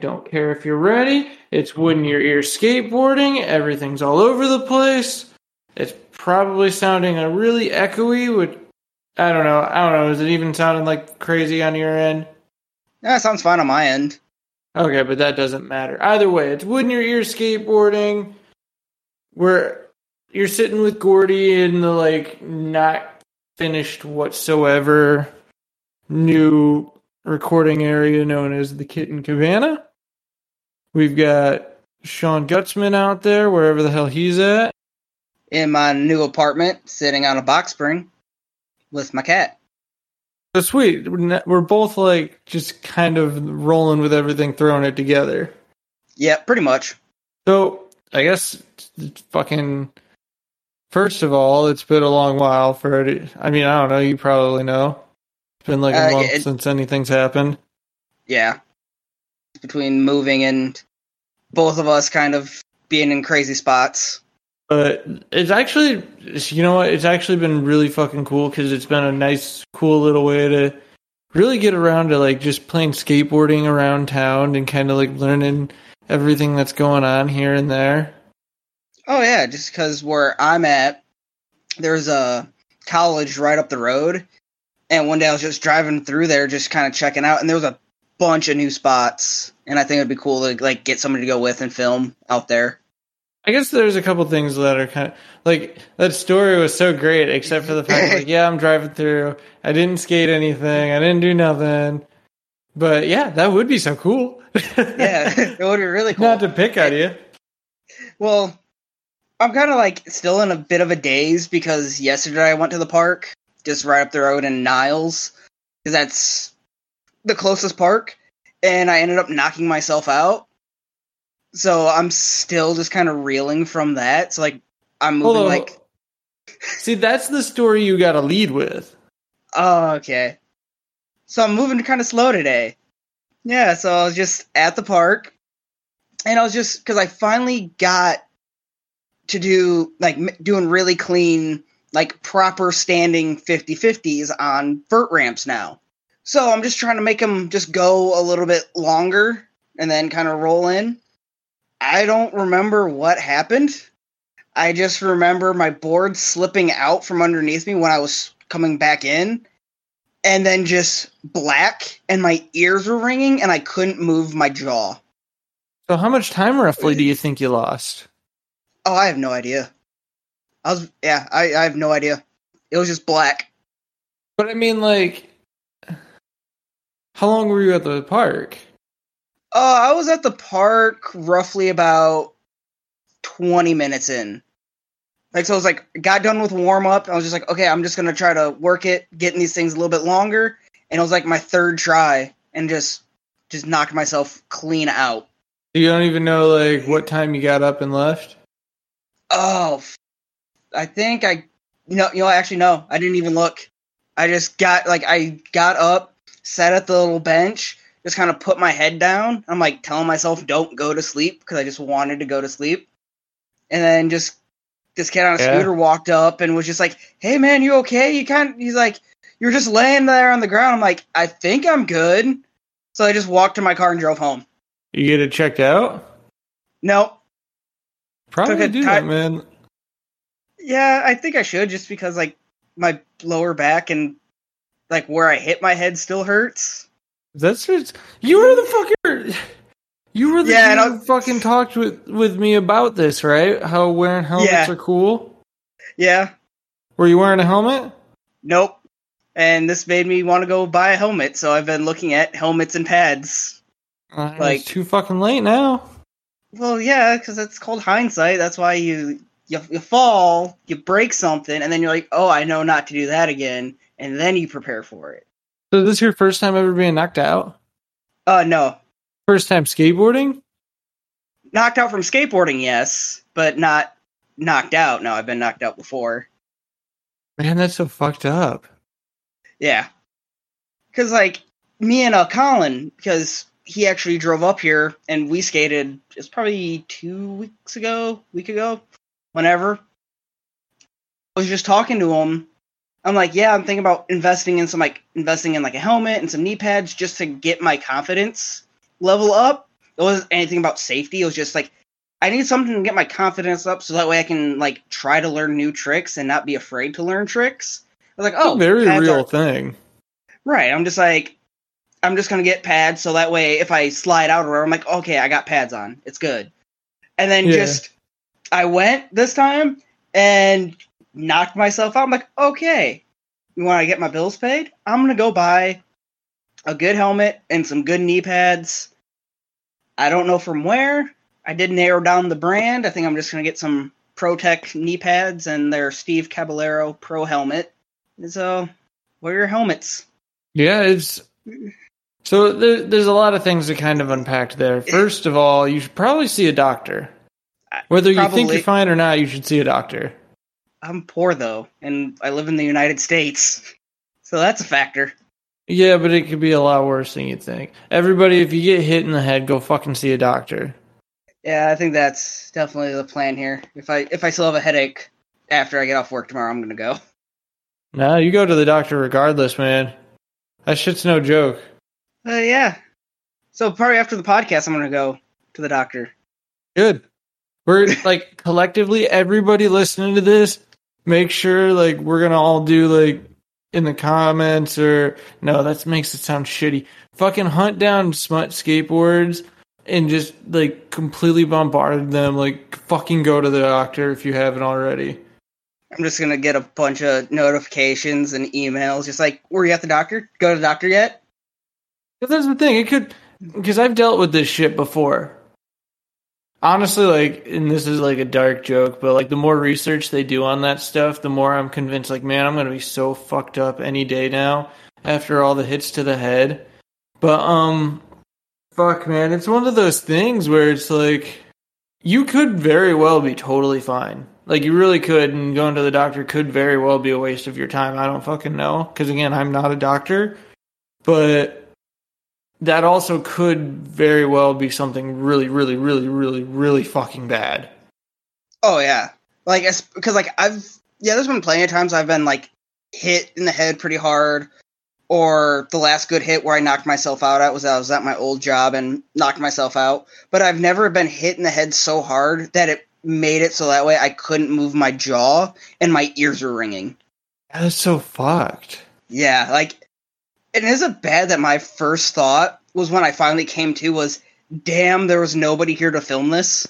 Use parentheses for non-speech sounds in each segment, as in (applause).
don't care if you're ready. It's when you're ear skateboarding. Everything's all over the place. It's probably sounding a really echoey, which I don't know. I don't know. Is it even sounding like crazy on your end? Yeah, sounds fine on my end. Okay, but that doesn't matter. Either way, it's when you're ear skateboarding, where you're sitting with Gordy in the like not finished whatsoever new recording area known as the Kitten Cabana. We've got Sean Gutzman out there, wherever the hell he's at. In my new apartment, sitting on a box spring with my cat. So sweet. We're both like just kind of rolling with everything, throwing it together. Yeah, pretty much. So I guess fucking. First of all, it's been a long while for it. I mean, I don't know. You probably know. It's been like a Uh, month it- since anything's happened. Yeah. Between moving and both of us kind of being in crazy spots. But it's actually, you know what? It's actually been really fucking cool because it's been a nice, cool little way to really get around to like just playing skateboarding around town and kind of like learning everything that's going on here and there. Oh yeah, just because where I'm at, there's a college right up the road, and one day I was just driving through there, just kind of checking out, and there was a bunch of new spots, and I think it'd be cool to like get somebody to go with and film out there. I guess there's a couple things that are kind of like that story was so great, except for the fact like, (laughs) yeah, I'm driving through. I didn't skate anything. I didn't do nothing. But yeah, that would be so cool. Yeah, (laughs) it would be really cool. Not to pick on you. Well, I'm kind of like still in a bit of a daze because yesterday I went to the park just right up the road in Niles because that's the closest park, and I ended up knocking myself out. So I'm still just kind of reeling from that. So like I'm moving Hold on. like See, that's the story you got to lead with. oh okay. So I'm moving kind of slow today. Yeah, so I was just at the park, and I was just because I finally got to do like m- doing really clean, like proper standing 50 50s on vert ramps now. So I'm just trying to make them just go a little bit longer and then kind of roll in. I don't remember what happened. I just remember my board slipping out from underneath me when I was coming back in and then just black and my ears were ringing and I couldn't move my jaw. So, how much time roughly do you think you lost? Oh, I have no idea. I was yeah, I, I have no idea. It was just black. But I mean, like, how long were you at the park? Uh, I was at the park roughly about twenty minutes in. Like so, I was like, got done with warm up. I was just like, okay, I'm just gonna try to work it, getting these things a little bit longer. And it was like my third try, and just just knocked myself clean out. You don't even know like what time you got up and left. Oh, I think I, you know, you know, actually no, I didn't even look. I just got like I got up, sat at the little bench, just kind of put my head down. I'm like telling myself don't go to sleep because I just wanted to go to sleep, and then just this kid on a Yeah. scooter walked up and was just like, "Hey man, you okay?" You kind, of, he's like, "You're just laying there on the ground." I'm like, "I think I'm good." So I just walked to my car and drove home. You get it checked out. Nope. Probably do ti- that, man. Yeah, I think I should just because like my lower back and like where I hit my head still hurts. That's just you were the fucker. You were the Yeah, and dude I- who fucking talked with with me about this, right? How wearing helmets Yeah. are cool. Yeah. Were you wearing a helmet? Nope. And this made me want to go buy a helmet, so I've been looking at helmets and pads. Uh, Like- it's too fucking late now. Well, yeah, because it's called hindsight. That's why you, you you fall, you break something, and then you're like, oh, I know not to do that again, and then you prepare for it. So this is your first time ever being knocked out? Uh, no, First time skateboarding? knocked out from skateboarding, yes, but not knocked out. No, I've been knocked out before. Man, that's so fucked up. Yeah. Because, like, me and uh, Colin, because he actually drove up here and we skated, it's probably two weeks ago, week ago, whenever. I was just talking to him. I'm like, yeah, I'm thinking about investing in some, like, investing in, like, a helmet and some knee pads just to get my confidence level up. it wasn't anything about safety. It was just like I need something to get my confidence up, so that way I can like try to learn new tricks and not be afraid to learn tricks. I was like, oh, a very real are- thing. right. I'm just like, I'm just gonna get pads, so that way if I slide out or whatever, I'm like, okay, I got pads on, it's good. And then Yeah. just I went this time and knocked myself out. I'm like, okay, you want to get my bills paid? I'm gonna go buy a good helmet and some good knee pads. I don't know from where. I did narrow down the brand. I think I'm just gonna get some Pro-Tec knee pads and their Steve Caballero Pro helmet. So, wear your helmets. Yeah, it's so there, there's a lot of things to kind of unpack there. First of all, you should probably see a doctor. Whether you think you're fine or not, you should see a doctor. I'm poor though, and I live in the United States, (laughs) so that's a factor. Yeah, but it could be a lot worse than you think. Everybody, if you get hit in the head, go fucking see a doctor. Yeah, I think that's definitely the plan here. If I if I still have a headache after I get off work tomorrow, I'm gonna go. (laughs) Nah, you go to the doctor regardless, man. That shit's no joke. Uh, yeah. So probably after the podcast, I'm gonna go to the doctor. Good. We're like (laughs) collectively, everybody listening to this, make sure like we're gonna all do like in the comments or no, that makes it sound shitty. Fucking hunt down smut skateboards and just like completely bombard them. Like fucking go to the doctor if you haven't already. I'm just gonna get a bunch of notifications and emails, just like, "Were you at the doctor? Go to the doctor yet?" But that's the thing. It could because I've dealt with this shit before. Honestly, like, and this is like a dark joke, but like the more research they do on that stuff, the more I'm convinced. Like, man, I'm gonna be so fucked up any day now after all the hits to the head. But um, fuck, man, it's one of those things where it's like you could very well be totally fine. Like you really could, and going to the doctor could very well be a waste of your time. I don't fucking know because again, I'm not a doctor, but that also could very well be something really, really, really, really, really fucking bad. Oh yeah, like because like I've yeah, there's been plenty of times I've been like hit in the head pretty hard, or the last good hit where I knocked myself out at was I was at my old job and knocked myself out. But I've never been hit in the head so hard that it made it so that way I couldn't move my jaw and my ears were ringing. That's so fucked. Yeah, like it isn't bad that my first thought was when I finally came to was, damn, there was nobody here to film this.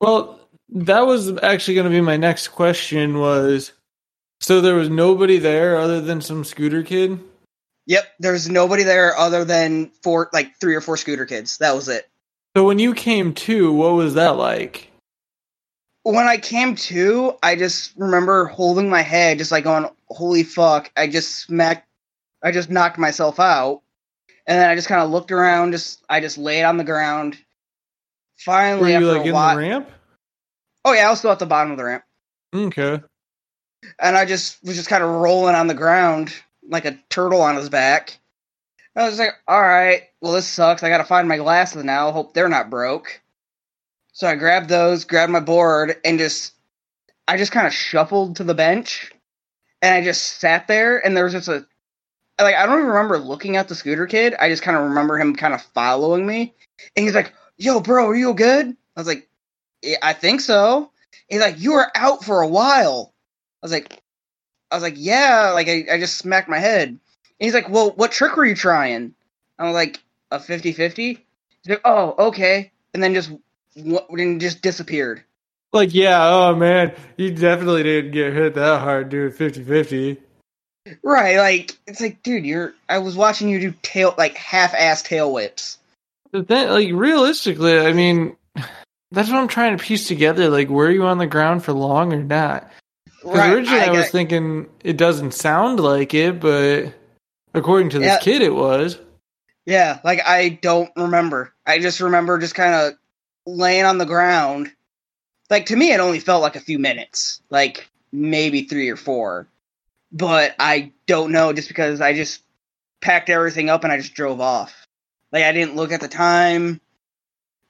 Well, that was actually going to be my next question. Was so there was nobody there other than some scooter kid. Yep, there's nobody there other than four, like three or four scooter kids. That was it. So when you came to, what was that like? When I came to, I just remember holding my head, just like going, "Holy fuck!" I just smacked, I just knocked myself out, and then I just kind of looked around. Just I just laid on the ground. Were Finally, you after like a in while, the ramp? oh yeah, I was still at the bottom of the ramp. Okay. and I just was just kind of rolling on the ground like a turtle on his back. I was like, all right, well, this sucks. I got to find my glasses now. Hope they're not broke. So I grabbed those, grabbed my board, and just, I just kind of shuffled to the bench, and I just sat there, and there was just a, like, I don't even remember looking at the scooter kid. I just kind of remember him kind of following me, and he's like, "Yo, bro, are you good?" I was like, yeah, "I think so." He's like, "You were out for a while." I was like, I was like, yeah, like I, I just smacked my head. And he's like, well, what trick were you trying? I was like, a 50-50? He's like, oh, okay. And then just and just disappeared. Like, yeah, oh man, you definitely didn't get hit that hard doing 50 50. Right, like it's like, dude, you're I was watching you do tail like half ass tail whips. But then, like, realistically, I mean, that's what I'm trying to piece together. Like, were you on the ground for long or not? Right. originally I, was got- thinking it doesn't sound like it, but according to this Yeah. kid, it was. Yeah, like I don't remember. I just remember just kind of laying on the ground. Like to me, it only felt like a few minutes, like maybe three or four. But I don't know, just because I just packed everything up and I just drove off. Like I didn't look at the time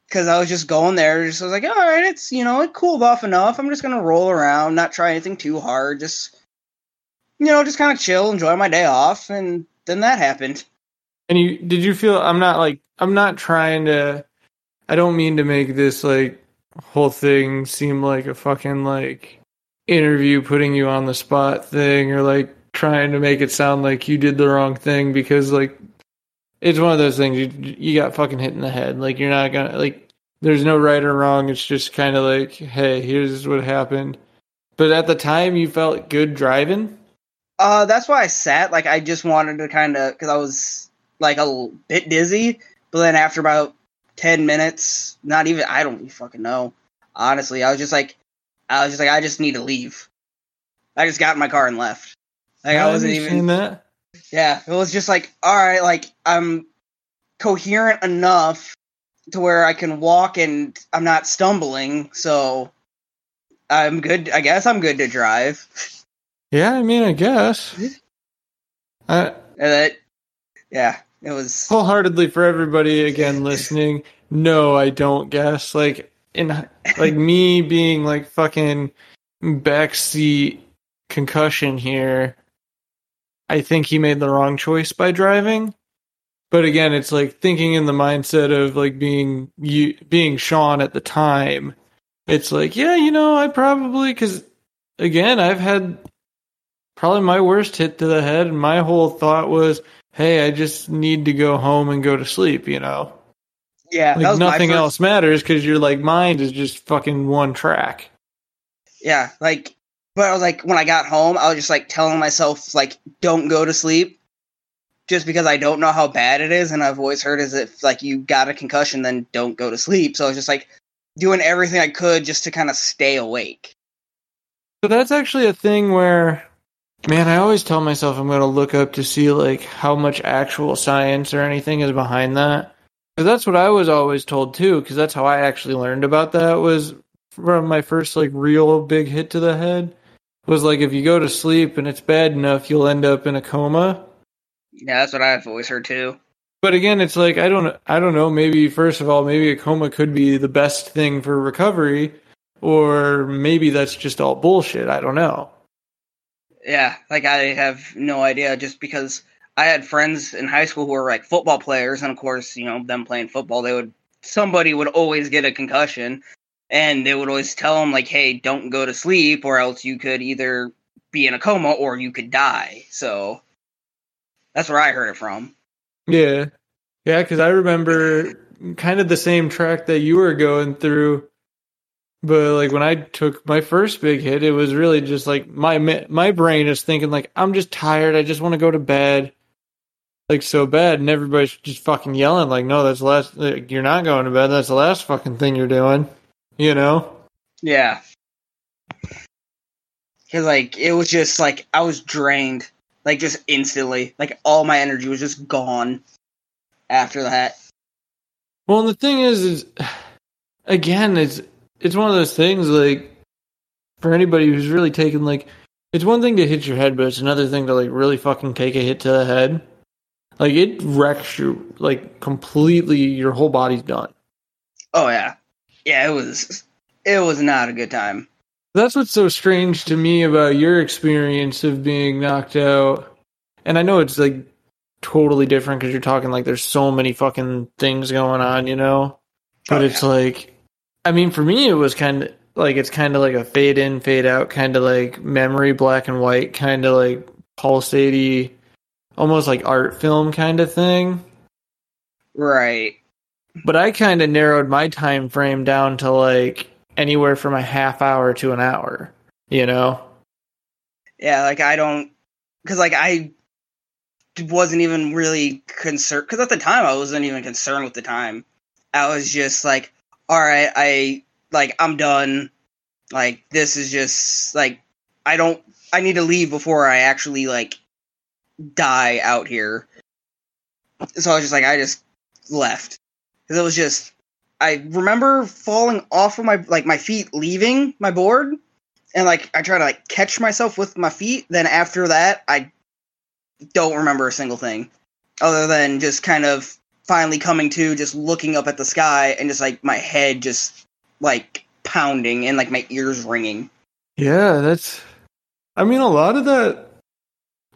because I was just going there. Just I was like, all right, it's you know it cooled off enough. I'm just gonna roll around, not try anything too hard. Just you know, just kind of chill, enjoy my day off, and then that happened. And you did you feel? I'm not like I'm not trying to. I don't mean to make this like whole thing seem like a fucking like interview putting you on the spot thing or like trying to make it sound like you did the wrong thing because like it's one of those things you you got fucking hit in the head. Like you're not gonna like there's no right or wrong. It's just kind of like, hey, here's what happened. But at the time, you felt good driving. Uh, that's why I sat. Like I just wanted to kind of because I was like a bit dizzy. But then after about ten minutes, not even I don't fucking know. Honestly, I was just like, I was just like, I just need to leave. I just got in my car and left. Like I wasn't even. that. Yeah, it was just like, all right, like I'm coherent enough to where I can walk and I'm not stumbling, so I'm good. I guess I'm good to drive. Yeah, I mean, I guess. (laughs) I And that, yeah, it was. wholeheartedly for everybody again (laughs) listening. No, I don't guess. Like in like me being like fucking backseat concussion here. I think he made the wrong choice by driving. But again, it's like thinking in the mindset of like being you being Sean at the time. It's like, yeah, you know, I probably cuz again, I've had probably my worst hit to the head and my whole thought was, "Hey, I just need to go home and go to sleep," you know. Yeah, that Like nothing first- else matters cuz your like mind is just fucking one track. Yeah, like, but I was like, when I got home, I was just like telling myself, like, don't go to sleep, just because I don't know how bad it is, and I've always heard is if like you got a concussion, then don't go to sleep. So I was just like doing everything I could just to kind of stay awake. So that's actually a thing where, man, I always tell myself I'm going to look up to see like how much actual science or anything is behind that. Because that's what I was always told too. Because that's how I actually learned about that was from my first like real big hit to the head. Was like if you go to sleep and it's bad enough, you'll end up in a coma. Yeah, that's what I've always heard too. But again, it's like I don't I don't know. Maybe first of all, maybe a coma could be the best thing for recovery, or maybe that's just all bullshit. I don't know. Yeah, like I have no idea just because I had friends in high school who were like football players, and of course, you know, them playing football, they would somebody would always get a concussion, and they would always tell them like, "Hey, don't go to sleep, or else you could either be in a coma or you could die." So that's where I heard it from. Yeah. Yeah, because I remember kind of the same track that you were going through. But like when I took my first big hit, it was really just like my my brain is thinking like I'm just tired. I just want to go to bed, like so bad, and everybody's just fucking yelling like, "No, that's the last. Like, you're not going to bed. That's the last fucking thing you're doing." You know? Yeah, because like it was just like I was drained, like just instantly, like all my energy was just gone after that. Well, and the thing is, is (sighs) again, it's it's one of those things like for anybody who's really taken like it's one thing to hit your head, but it's another thing to like really fucking take a hit to the head. Like it wrecks you like completely. Your whole body's done. Oh yeah, yeah. It was it was not a good time. That's what's so strange to me about your experience of being knocked out. And I know it's like totally different because you're talking like there's so many fucking things going on, you know? But Oh, it's like, I mean, for me, it was kind of like it's kind of like a fade in, fade out, kind of like memory, black and white, kind of like pulsatey, almost like art film kind of thing. Right. But I kind of narrowed my time frame down to like anywhere from a half hour to an hour, you know? Yeah, like I don't, because like I wasn't even really concerned. Because at the time I wasn't even concerned with the time. I was just like, all right, I like I'm done. Like this is just like I don't. I need to leave before I actually like die out here. So I was just like, I just left because it was just. I remember falling off of my like my feet leaving my board and like I try to like catch myself with my feet. Then after that, I don't remember a single thing other than just kind of finally coming to, just looking up at the sky, and just like my head just like pounding and like my ears ringing. Yeah, that's. I mean, a lot of that.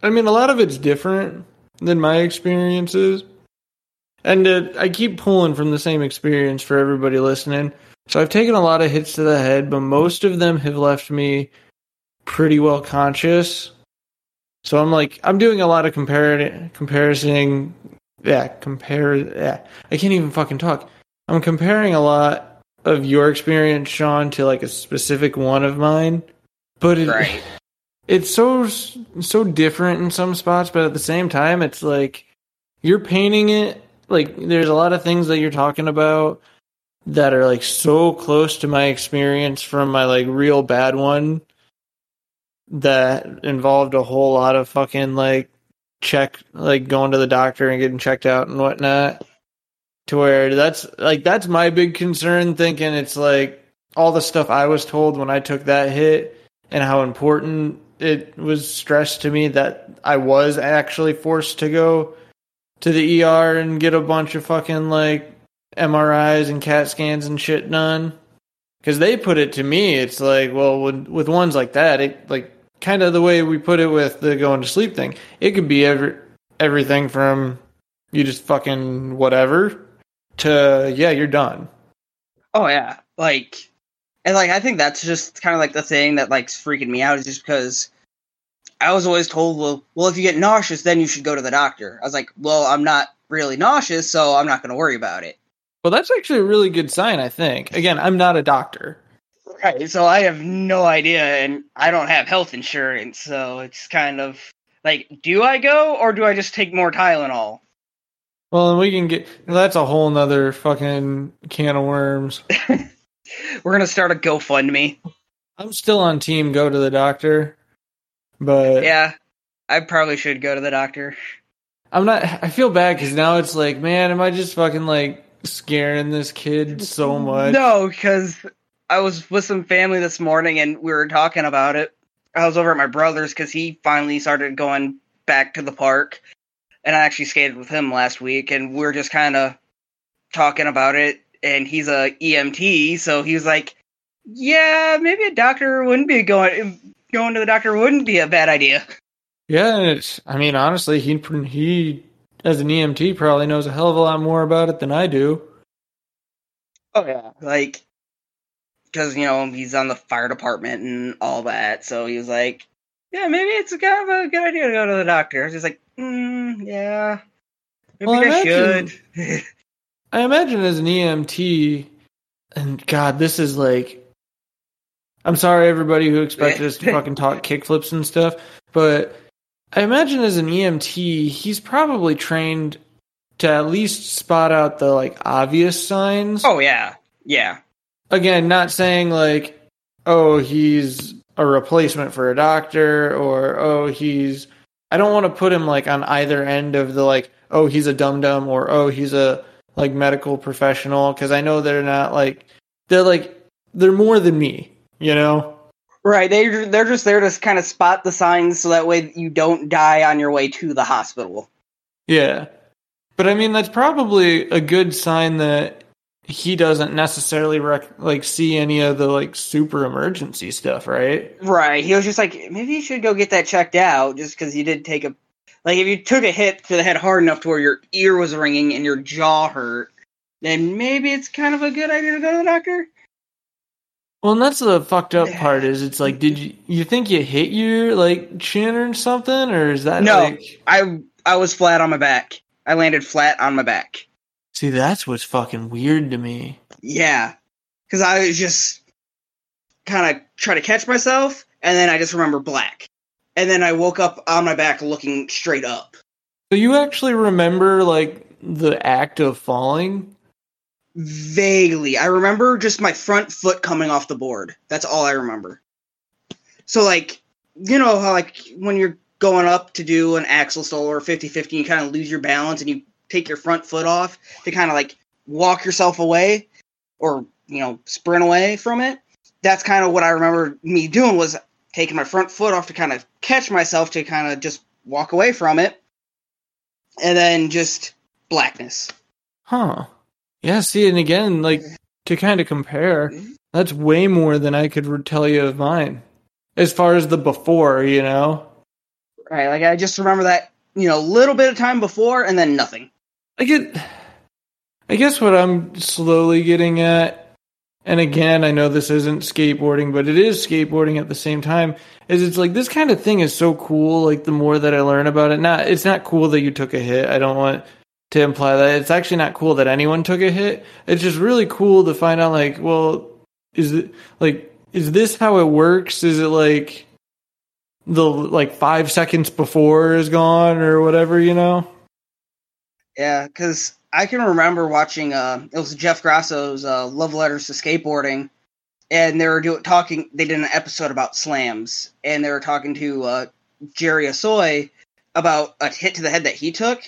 I mean, a lot of it's different than my experiences. And uh, I keep pulling from the same experience for everybody listening. So I've taken a lot of hits to the head, but most of them have left me pretty well conscious. So I'm like, I'm doing a lot of compar- comparison. Yeah, compare. Yeah, I can't even fucking talk. I'm comparing a lot of your experience, Sean, to like a specific one of mine. But it, Right. It's so so different in some spots, but at the same time, it's like you're painting it like there's a lot of things that you're talking about that are like so close to my experience from my like real bad one that involved a whole lot of fucking like check like going to the doctor and getting checked out and whatnot to where that's like that's my big concern thinking it's like all the stuff i was told when i took that hit and how important it was stressed to me that i was actually forced to go to the er and get a bunch of fucking like mris and cat scans and shit done. Because they put it to me it's like well with, with ones like that it like kind of the way we put it with the going to sleep thing it could be every everything from you just fucking whatever to yeah you're done. Oh yeah, like, and like I think that's just kind of like the thing that like freaking me out is just because I was always told, well, well, if you get nauseous, then you should go to the doctor. I was like, well, I'm not really nauseous, so I'm not going to worry about it. well that's actually a really good sign i think again i'm not a doctor Right. So I have no idea, and I don't have health insurance, so it's kind of like, do I go or do I just take more Tylenol? well and we can get that's a whole nother fucking can of worms (laughs) We're gonna start a GoFundMe. i'm still on team go to the doctor but Yeah, I probably should go to the doctor. i'm not i feel bad because now it's like man am i just fucking like scaring this kid so much No, because I was with some family this morning and we were talking about it. I was over at my brother's because he finally started going back to the park, and I actually skated with him last week, and we're just kind of talking about it. And he's a EMT, so he was like, "Yeah, maybe a doctor wouldn't be going going to the doctor wouldn't be a bad idea." (laughs) Yeah, and it's. I mean, honestly, he he as an EMT probably knows a hell of a lot more about it than I do. Oh yeah, like because you know he's on the fire department and all that. So he was like, "Yeah, maybe it's kind of a good idea to go to the doctor." He's like, mm, "Yeah, maybe Well, I imagine- should." (laughs) I imagine as an EMT, and God, this is like. I'm sorry, everybody who expected us to fucking talk kickflips and stuff, but I imagine as an EMT, he's probably trained to at least spot out the like obvious signs. oh yeah, yeah, again, not saying like, oh, he's a replacement for a doctor or oh, he's. I don't want to put him like on either end of the like, oh, he's a dum dum or oh, he's a like medical professional because I know they're not like they're like they're more than me, you know. right. They they're just there to kind of spot the signs so that way you don't die on your way to the hospital. Yeah, but I mean that's probably a good sign that he doesn't necessarily rec- like see any of the like super emergency stuff, right? Right. He was just like, maybe you should go get that checked out just because you did take a. Like, if you took a hit to the head hard enough to where your ear was ringing and your jaw hurt, then maybe it's kind of a good idea to go to the doctor. Well, and that's the fucked up part. Is it's like, did you you think you hit your like chin or something, or is that No. like? I I was flat on my back. I landed flat on my back. See, that's what's fucking weird to me. Yeah. Because I was just kind of trying to catch myself, and then I just remember black. And then I woke up on my back looking straight up. So you actually remember like the act of falling? Vaguely. I remember just my front foot coming off the board. That's all I remember. So, like, you know how, like, when you're going up to do an axle stall or 50 50, you kind of lose your balance and you take your front foot off to kind of like walk yourself away or, you know, sprint away from it. That's kind of what I remember me doing was taking my front foot off to kind of catch myself to kind of just walk away from it. And then just blackness. Huh. Yeah. See, and again, like to kind of compare, that's way more than I could tell you of mine. As far as the before, you know, Right, like I just remember that, you know, little bit of time before and then nothing. I get I guess what I'm slowly getting at, and again, I know this isn't skateboarding, but it is skateboarding at the same time, is it's like this kind of thing is so cool. Like the more that I learn about it, not it's not cool that you took a hit. I don't want to imply that it's actually not cool that anyone took a hit. It's just really cool to find out, like, well, is it like is this how it works? Is it like the like five seconds before is gone or whatever, you know? Yeah, because I can remember watching. Uh, it was Jeff Grosso's uh, "Love Letters to Skateboarding," and they were doing talking. They did an episode about slams, and they were talking to uh, Jerry Asoy about a hit to the head that he took.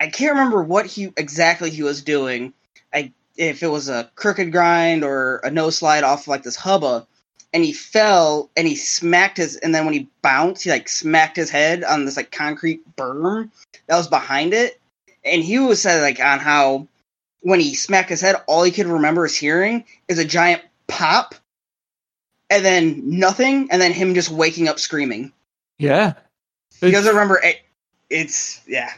I can't remember what he exactly he was doing. I if it was a crooked grind or a no slide off like this hubba, and he fell and he smacked his and then when he bounced, he like smacked his head on this like concrete berm that was behind it. And he was said like on how when he smacked his head, all he could remember is hearing is a giant pop and then nothing, and then him just waking up screaming. Yeah. He doesn't remember it. It's yeah.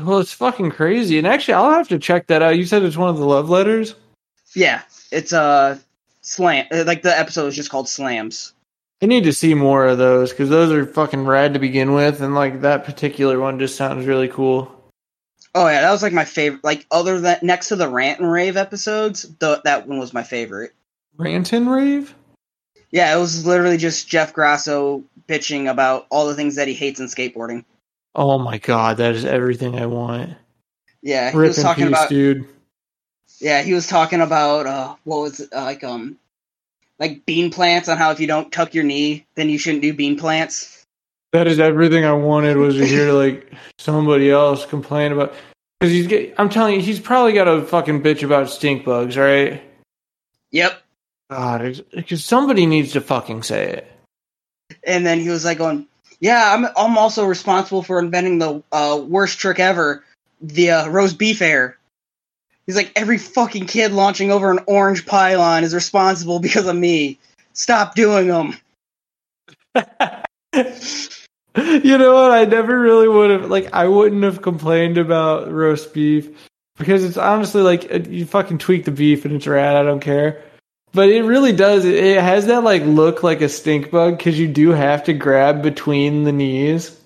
Well, it's fucking crazy. And actually, I'll have to check that out. You said it's one of the love letters? Yeah. It's uh slam uh, like the episode is just called Slams. I need to see more of those because those are fucking rad to begin with, and like that particular one just sounds really cool. Oh yeah, that was like my favorite. Like other than next to the rant and rave episodes, the, that one was my favorite. Rant and rave? Yeah, it was literally just Jeff Grosso bitching about all the things that he hates in skateboarding. Oh my god, that is everything I want. Yeah, he Rip was talking peace, about. dude. Yeah, he was talking about uh, what was it, uh, like um, like bean plants on how if you don't tuck your knee, then you shouldn't do bean plants. That is everything I wanted was to hear like somebody else complain about because he's get, I'm telling you, he's probably got a fucking bitch about stink bugs, right? Yep. God, because somebody needs to fucking say it. And then he was like going, "Yeah, I'm I'm also responsible for inventing the uh, worst trick ever, the uh, roast beef air." He's like, "Every fucking kid launching over an orange pylon is responsible because of me. Stop doing them." (laughs) (laughs) you know what? I never really would have like I wouldn't have complained about roast beef because it's honestly like you fucking tweak the beef and it's rad. I don't care. But it really does. It has that like look like a stink bug because you do have to grab between the knees.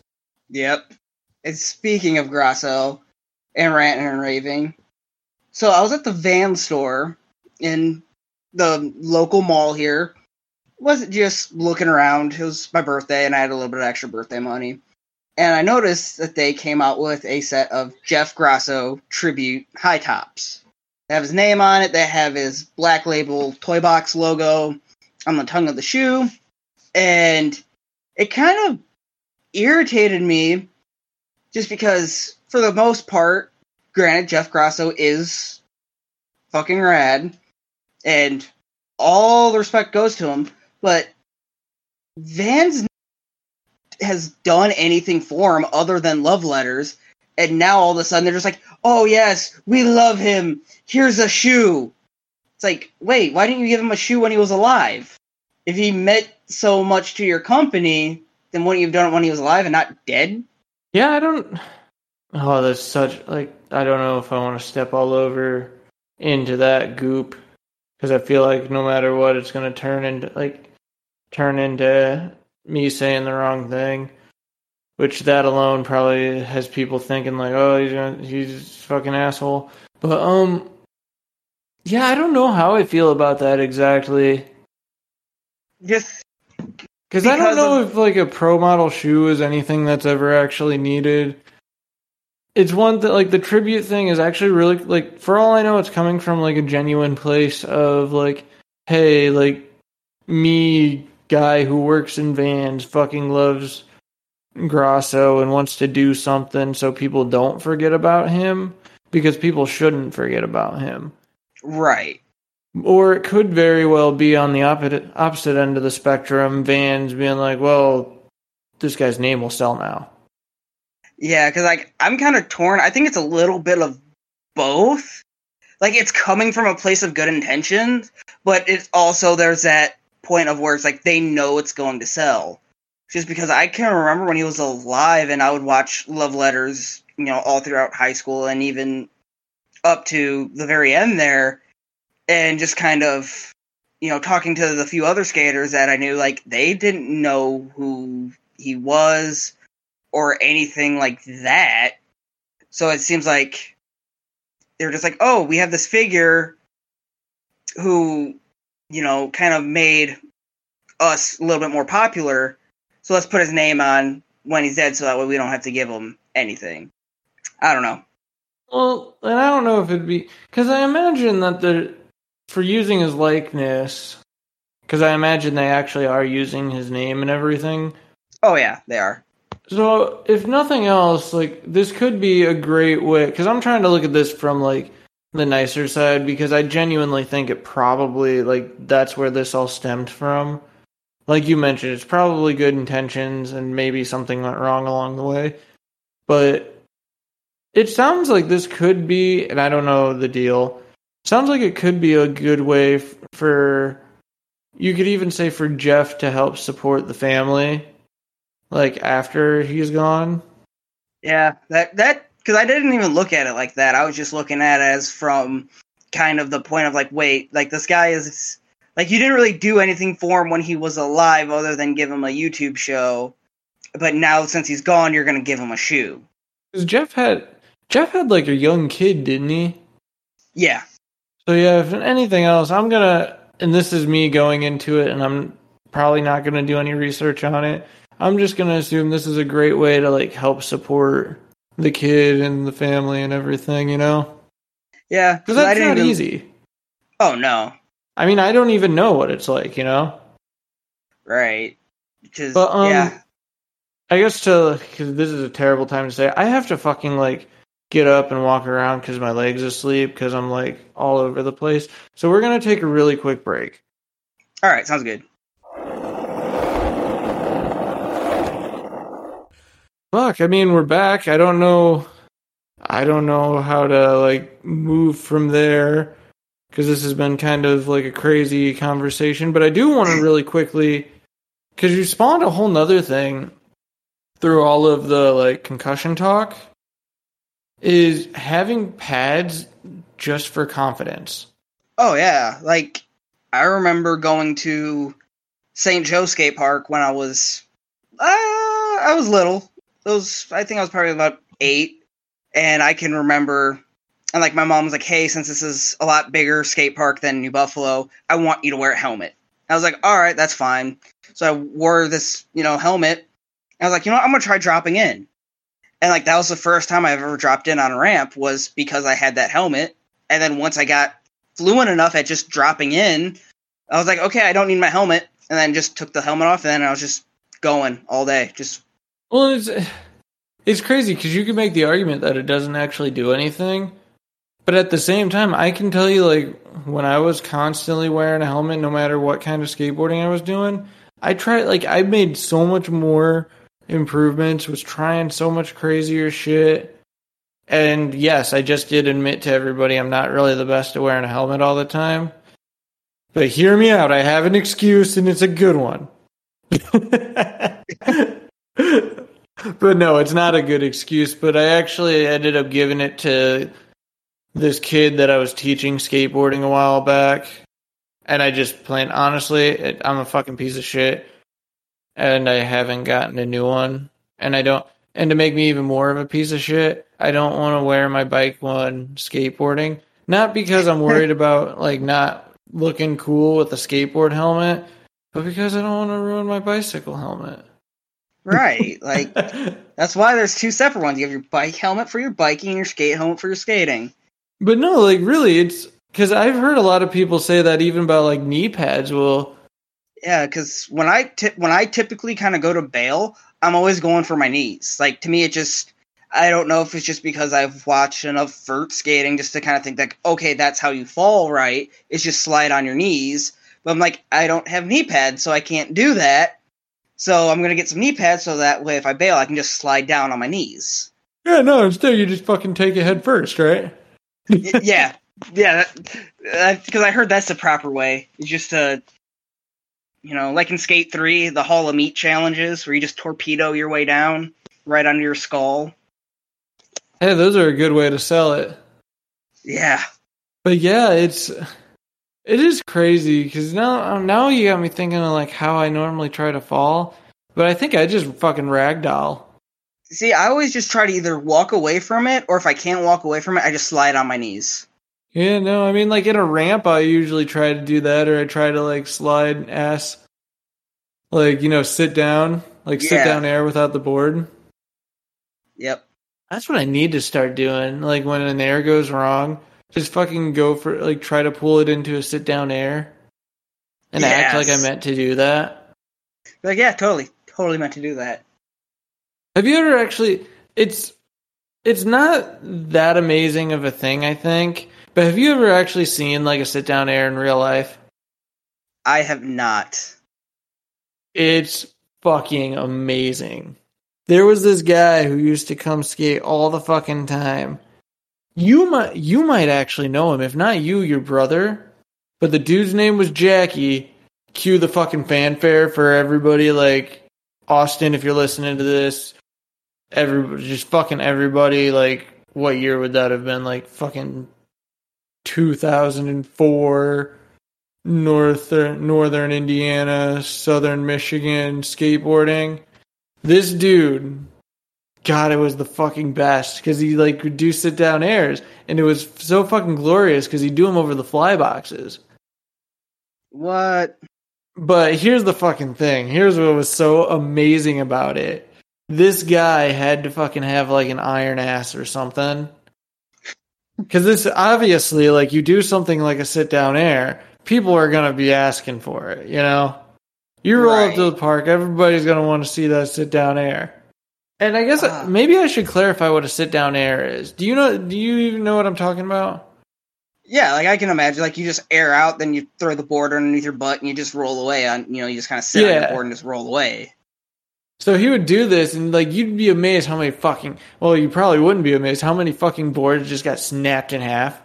Yep. And speaking of Grosso and ranting and raving, so I was at the van store in the local mall here. Wasn't just looking around. It was my birthday, and I had a little bit of extra birthday money. And I noticed that they came out with a set of Jeff Grosso tribute high tops. They have his name on it. They have his black label toy box logo on the tongue of the shoe, and it kind of irritated me just because for the most part granted jeff grosso is fucking rad and all the respect goes to him but vans has done anything for him other than love letters and now all of a sudden they're just like oh yes we love him here's a shoe it's like wait why didn't you give him a shoe when he was alive if he meant so much to your company then wouldn't you have done it when he was alive and not dead? Yeah, I don't. Oh, that's such like I don't know if I want to step all over into that goop because I feel like no matter what, it's gonna turn into like turn into me saying the wrong thing. Which that alone probably has people thinking like, oh, he's gonna, he's a fucking asshole. But um, yeah, I don't know how I feel about that exactly. Yes, Because I don't know of- if like a pro model shoe is anything that's ever actually needed. It's one that like the tribute thing is actually really like for all I know it's coming from like a genuine place of like hey like me guy who works in vans fucking loves Grosso and wants to do something so people don't forget about him because people shouldn't forget about him. right. Or it could very well be on the opposite opposite end of the spectrum, Vans being like, "Well, this guy's name will sell now." Yeah, because like I'm kind of torn. I think it's a little bit of both. Like it's coming from a place of good intentions, but it's also there's that point of where it's like they know it's going to sell. Just because I can remember when he was alive, and I would watch love letters, you know, all throughout high school and even up to the very end there, and just kind of you know talking to the few other skaters that I knew, like they didn't know who he was or anything like that. So it seems like they're just like, oh, we have this figure who, you know, kind of made us a little bit more popular. So let's put his name on when he's dead so that way we don't have to give him anything. I don't know. Well, and I don't know if it'd be because I imagine that the for using his likeness, because I imagine they actually are using his name and everything. Oh yeah, they are. So if nothing else, like this could be a great way because I'm trying to look at this from like the nicer side because I genuinely think it probably like that's where this all stemmed from. Like you mentioned, it's probably good intentions and maybe something went wrong along the way. But it sounds like this could be, and I don't know the deal. Sounds like it could be a good way f- for you could even say for Jeff to help support the family like after he's gone. Yeah, that that because I didn't even look at it like that. I was just looking at it as from kind of the point of like, wait, like this guy is like you didn't really do anything for him when he was alive other than give him a YouTube show, but now since he's gone, you're gonna give him a shoe. Because Jeff had Jeff had like a young kid, didn't he? Yeah. So yeah, if anything else, I'm gonna and this is me going into it and I'm probably not gonna do any research on it. I'm just gonna assume this is a great way to like help support the kid and the family and everything, you know? Yeah, Because that's not even- easy. Oh no, I mean, I don't even know what it's like, you know? right? Because But um, yeah, I guess to because this is a terrible time to say. I have to fucking like get up and walk around because my legs asleep because I'm like all over the place. So we're gonna take a really quick break. all right, sounds good. Fuck, I mean, we're back. I don't know. I don't know how to like move from there because this has been kind of like a crazy conversation. But I do want (clears throat) to really quickly because you spawned a whole nother thing through all of the like concussion talk is having pads just for confidence. Oh yeah, like I remember going to St. Joe Skate Park when I was uh, I was little. Was I think I was probably about eight, and I can remember. And like my mom was like, "Hey, since this is a lot bigger skate park than New Buffalo, I want you to wear a helmet." I was like, "All right, that's fine." So I wore this, you know, helmet. I was like, "You know, what? I'm gonna try dropping in." And like that was the first time I've ever dropped in on a ramp was because I had that helmet. And then once I got fluent enough at just dropping in, I was like, okay, I don't need my helmet, and then just took the helmet off, and then I was just going all day. Just Well, it's it's crazy because you can make the argument that it doesn't actually do anything, but at the same time, I can tell you like when I was constantly wearing a helmet, no matter what kind of skateboarding I was doing, I tried like I made so much more improvements, was trying so much crazier shit. And yes, I just did admit to everybody I'm not really the best at wearing a helmet all the time. But hear me out. I have an excuse and it's a good one. (laughs) (laughs) but no, it's not a good excuse. But I actually ended up giving it to this kid that I was teaching skateboarding a while back. And I just plain honestly, it, I'm a fucking piece of shit. And I haven't gotten a new one. And I don't, and to make me even more of a piece of shit, I don't want to wear my bike one skateboarding. Not because I'm worried (laughs) about like not looking cool with a skateboard helmet, but because I don't want to ruin my bicycle helmet. Right, like (laughs) that's why there's two separate ones. You have your bike helmet for your biking, and your skate helmet for your skating. But no, like really, it's because I've heard a lot of people say that even about like knee pads will. Yeah, because when I ti- when I typically kind of go to bail, I'm always going for my knees. Like to me, it just I don't know if it's just because I've watched enough vert skating just to kind of think like, okay, that's how you fall, right? It's just slide on your knees. But I'm like, I don't have knee pads, so I can't do that. So I'm gonna get some knee pads so that way, if I bail, I can just slide down on my knees. Yeah, no, instead you just fucking take it head first, right? Yeah, yeah, because I heard that's the proper way. It's just to, you know, like in Skate Three, the Hall of Meat challenges, where you just torpedo your way down right under your skull. Hey, those are a good way to sell it. Yeah. But yeah, it's it is crazy because now um, now you got me thinking of like how I normally try to fall, but I think I just fucking ragdoll. See, I always just try to either walk away from it, or if I can't walk away from it, I just slide on my knees. Yeah, no, I mean like in a ramp, I usually try to do that, or I try to like slide ass, like you know, sit down, like sit down air without the board. Yep. That's what I need to start doing. Like when an air goes wrong, just fucking go for like try to pull it into a sit down air, and act like I meant to do that. Like, yeah, totally, totally meant to do that. Have you ever actually? It's it's not that amazing of a thing, I think. But have you ever actually seen like a sit down air in real life? I have not. It's fucking amazing. There was this guy who used to come skate all the fucking time. You might you might actually know him. If not you, your brother. But the dude's name was Jackie. Cue the fucking fanfare for everybody like Austin if you're listening to this. Everybody just fucking everybody like what year would that have been? Like fucking 2004 northern northern Indiana, southern Michigan skateboarding. This dude, God, it was the fucking best because he like would do sit down airs, and it was so fucking glorious because he'd do them over the fly boxes. What? But here's the fucking thing. Here's what was so amazing about it. This guy had to fucking have like an iron ass or something. Cause this obviously like you do something like a sit down air, people are gonna be asking for it, you know? You roll up to the park, everybody's gonna want to see that sit down air. And I guess Ah. maybe I should clarify what a sit down air is. Do you know do you even know what I'm talking about? Yeah, like I can imagine, like you just air out, then you throw the board underneath your butt, and you just roll away on. You know, you just kind of sit on the board and just roll away. So he would do this, and like you'd be amazed how many fucking well, you probably wouldn't be amazed how many fucking boards just got snapped in half.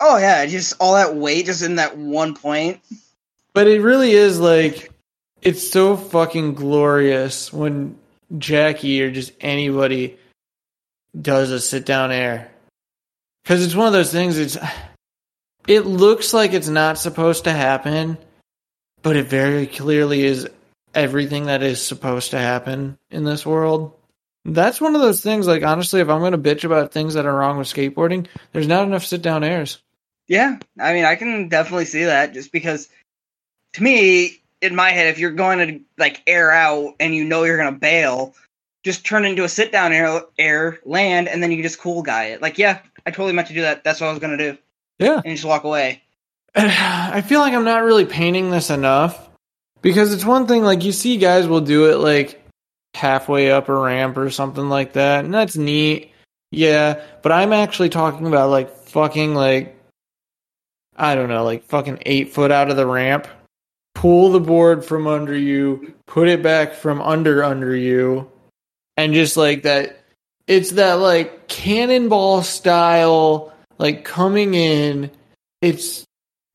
Oh yeah, just all that weight just in that one point. But it really is like it's so fucking glorious when Jackie or just anybody does a sit down air. Cuz it's one of those things it's it looks like it's not supposed to happen, but it very clearly is everything that is supposed to happen in this world. That's one of those things like honestly if I'm going to bitch about things that are wrong with skateboarding, there's not enough sit down airs. Yeah, I mean, I can definitely see that. Just because, to me, in my head, if you're going to like air out and you know you're gonna bail, just turn into a sit down air, air land, and then you just cool guy it. Like, yeah, I totally meant to do that. That's what I was gonna do, Yeah. and just walk away. (sighs) I feel like I'm not really painting this enough because it's one thing like you see guys will do it like halfway up a ramp or something like that, and that's neat. Yeah, but I'm actually talking about like fucking like I don't know, like fucking eight foot out of the ramp, pull the board from under you, put it back from under under you, and just like that. It's that like cannonball style, like coming in. It's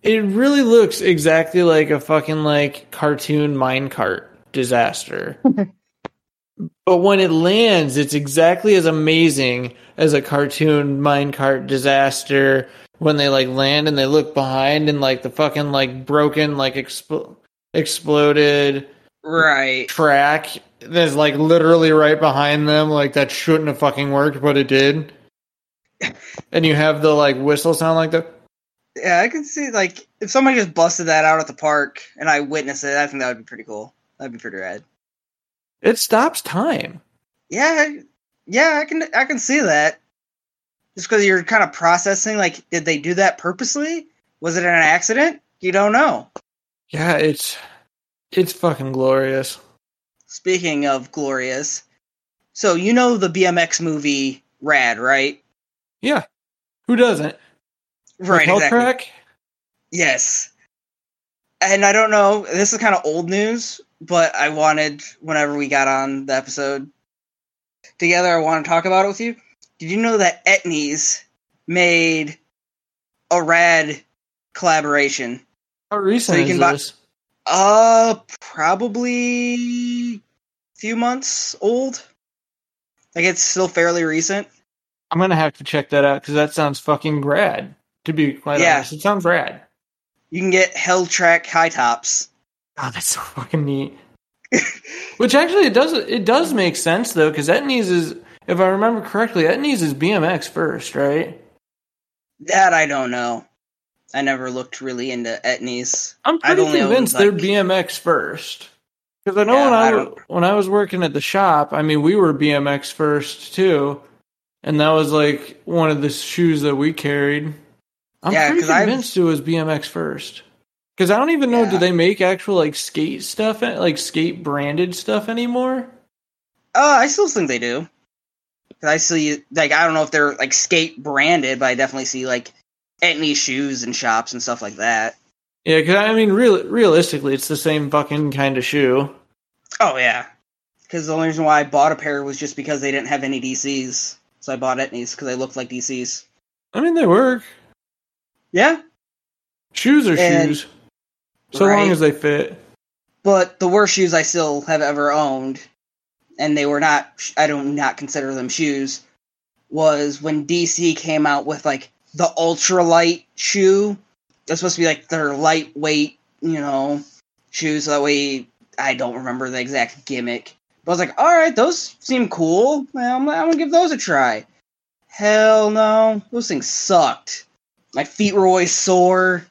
it really looks exactly like a fucking like cartoon minecart disaster. (laughs) but when it lands, it's exactly as amazing as a cartoon minecart disaster when they like land and they look behind and like the fucking like broken like expl- exploded Right. track that's like literally right behind them like that shouldn't have fucking worked but it did. (laughs) And you have the like whistle sound like that. Yeah, I can see like if somebody just busted that out at the park and I witnessed it, I think that would be pretty cool. That'd be pretty rad. It stops time. Yeah, yeah, I can I can see that. Just because you're kind of processing, like, did they do that purposely? Was it an accident? You don't know. Yeah, it's it's fucking glorious. Speaking of glorious, so you know the BMX movie Rad, right? Yeah. Who doesn't? Right, With exactly. Helltrack? Yes. And I don't know, this is kind of old news, but I wanted, whenever we got on the episode together, I want to talk about it with you. Did you know that Etnies made a rad collaboration? How recent So you is buy- this? Uh, probably a few months old. Like it's still fairly recent. I'm gonna have to check that out because that sounds fucking rad. To be quite Yeah. honest, it sounds rad. You can get Hell Track high tops. God, that's so fucking neat. (laughs) Which actually it does it does make sense though because Etnies is if I remember correctly, Etnies is BMX first, right? That I don't know. I never looked really into etnies. I'm pretty owned, convinced they're BMX first. Because I know Yeah, when I, I w- don't- when I was working at the shop, I mean we were BMX first too, and that was like one of the shoes that we carried. I'm Yeah, pretty 'cause I've- convinced it was BMX first. Because I don't even know, Yeah. do they make actual like skate stuff, like skate branded stuff anymore? Oh, I still think they do. 'Cause I see, like, I don't know if they're like skate branded, but I definitely see like etnies shoes and shops and stuff like that. Yeah, because I mean, real realistically, it's the same fucking kind of shoe. Oh yeah, because the only reason why I bought a pair was just because they didn't have any DCs, so I bought etnies because they looked like DCs. I mean, they work. Yeah, Shoes are And- shoes, so long as they fit. but the worst shoes I still have ever owned, and they were not, I do not consider them shoes, was when DC came out with like the ultralight shoe. That's supposed to be like their lightweight, you know, shoes. So that way, I don't remember the exact gimmick. But I was like, all right, those seem cool. I'm, I'm gonna give those a try. Hell no, those things sucked. My feet were always sore.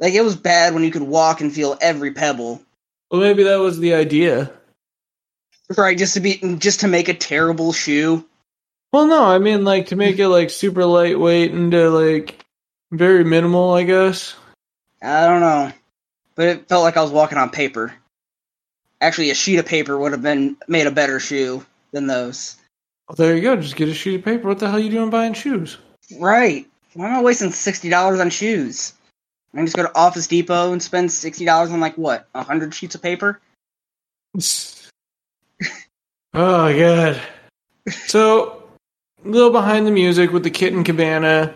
Like it was bad when you could walk and feel every pebble. Well, maybe that was the idea. Right, just to be just to make a terrible shoe. Well, no, I mean like to make it like super lightweight and to like very minimal, I guess. I don't know. But it felt like I was walking on paper. Actually, a sheet of paper would have been made a better shoe than those. Well, there you go. Just get a sheet of paper. What the hell are you doing buying shoes? Right. Why am I wasting sixty dollars on shoes? I can just go to Office Depot and spend sixty dollars on like what, a hundred sheets of paper? (laughs) (laughs) oh god. So, a little behind the music with the Kitten Cabana,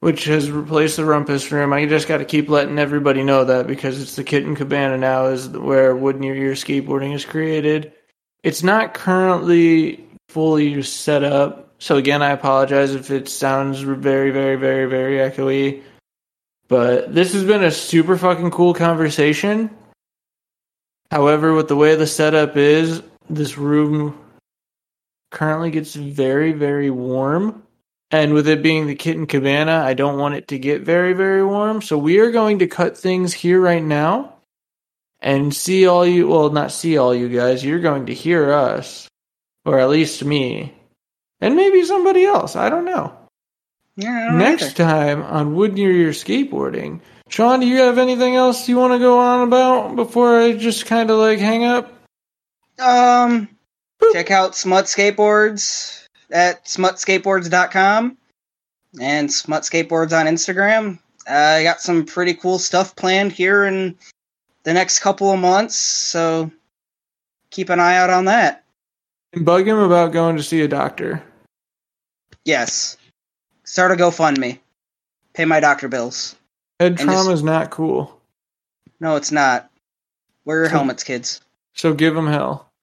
which has replaced the Rumpus Room. I just got to keep letting everybody know that because it's the Kitten Cabana now is where Wood Near Skateboarding is created. It's not currently fully set up, so again, I apologize if it sounds very, very, very, very echoey. But this has been a super fucking cool conversation. However, with the way the setup is, this room currently gets very, very warm. And with it being the kitten cabana, I don't want it to get very, very warm. So we are going to cut things here right now and see all you, well, not see all you guys. You're going to hear us, or at least me, and maybe somebody else. I don't know. Yeah, don't Next either. time on Wood Near Your Skateboarding. Sean, do you have anything else you want to go on about before I just kind of like hang up? Um, check out Smut Skateboards at smutskateboards.com and Smut Skateboards on Instagram. Uh, I got some pretty cool stuff planned here in the next couple of months, so keep an eye out on that. And bug him about going to see a doctor. Yes. Start a GoFundMe. Pay my doctor bills. Head trauma just- is not cool. No, it's not. Wear your helmets, kids. So give him hell.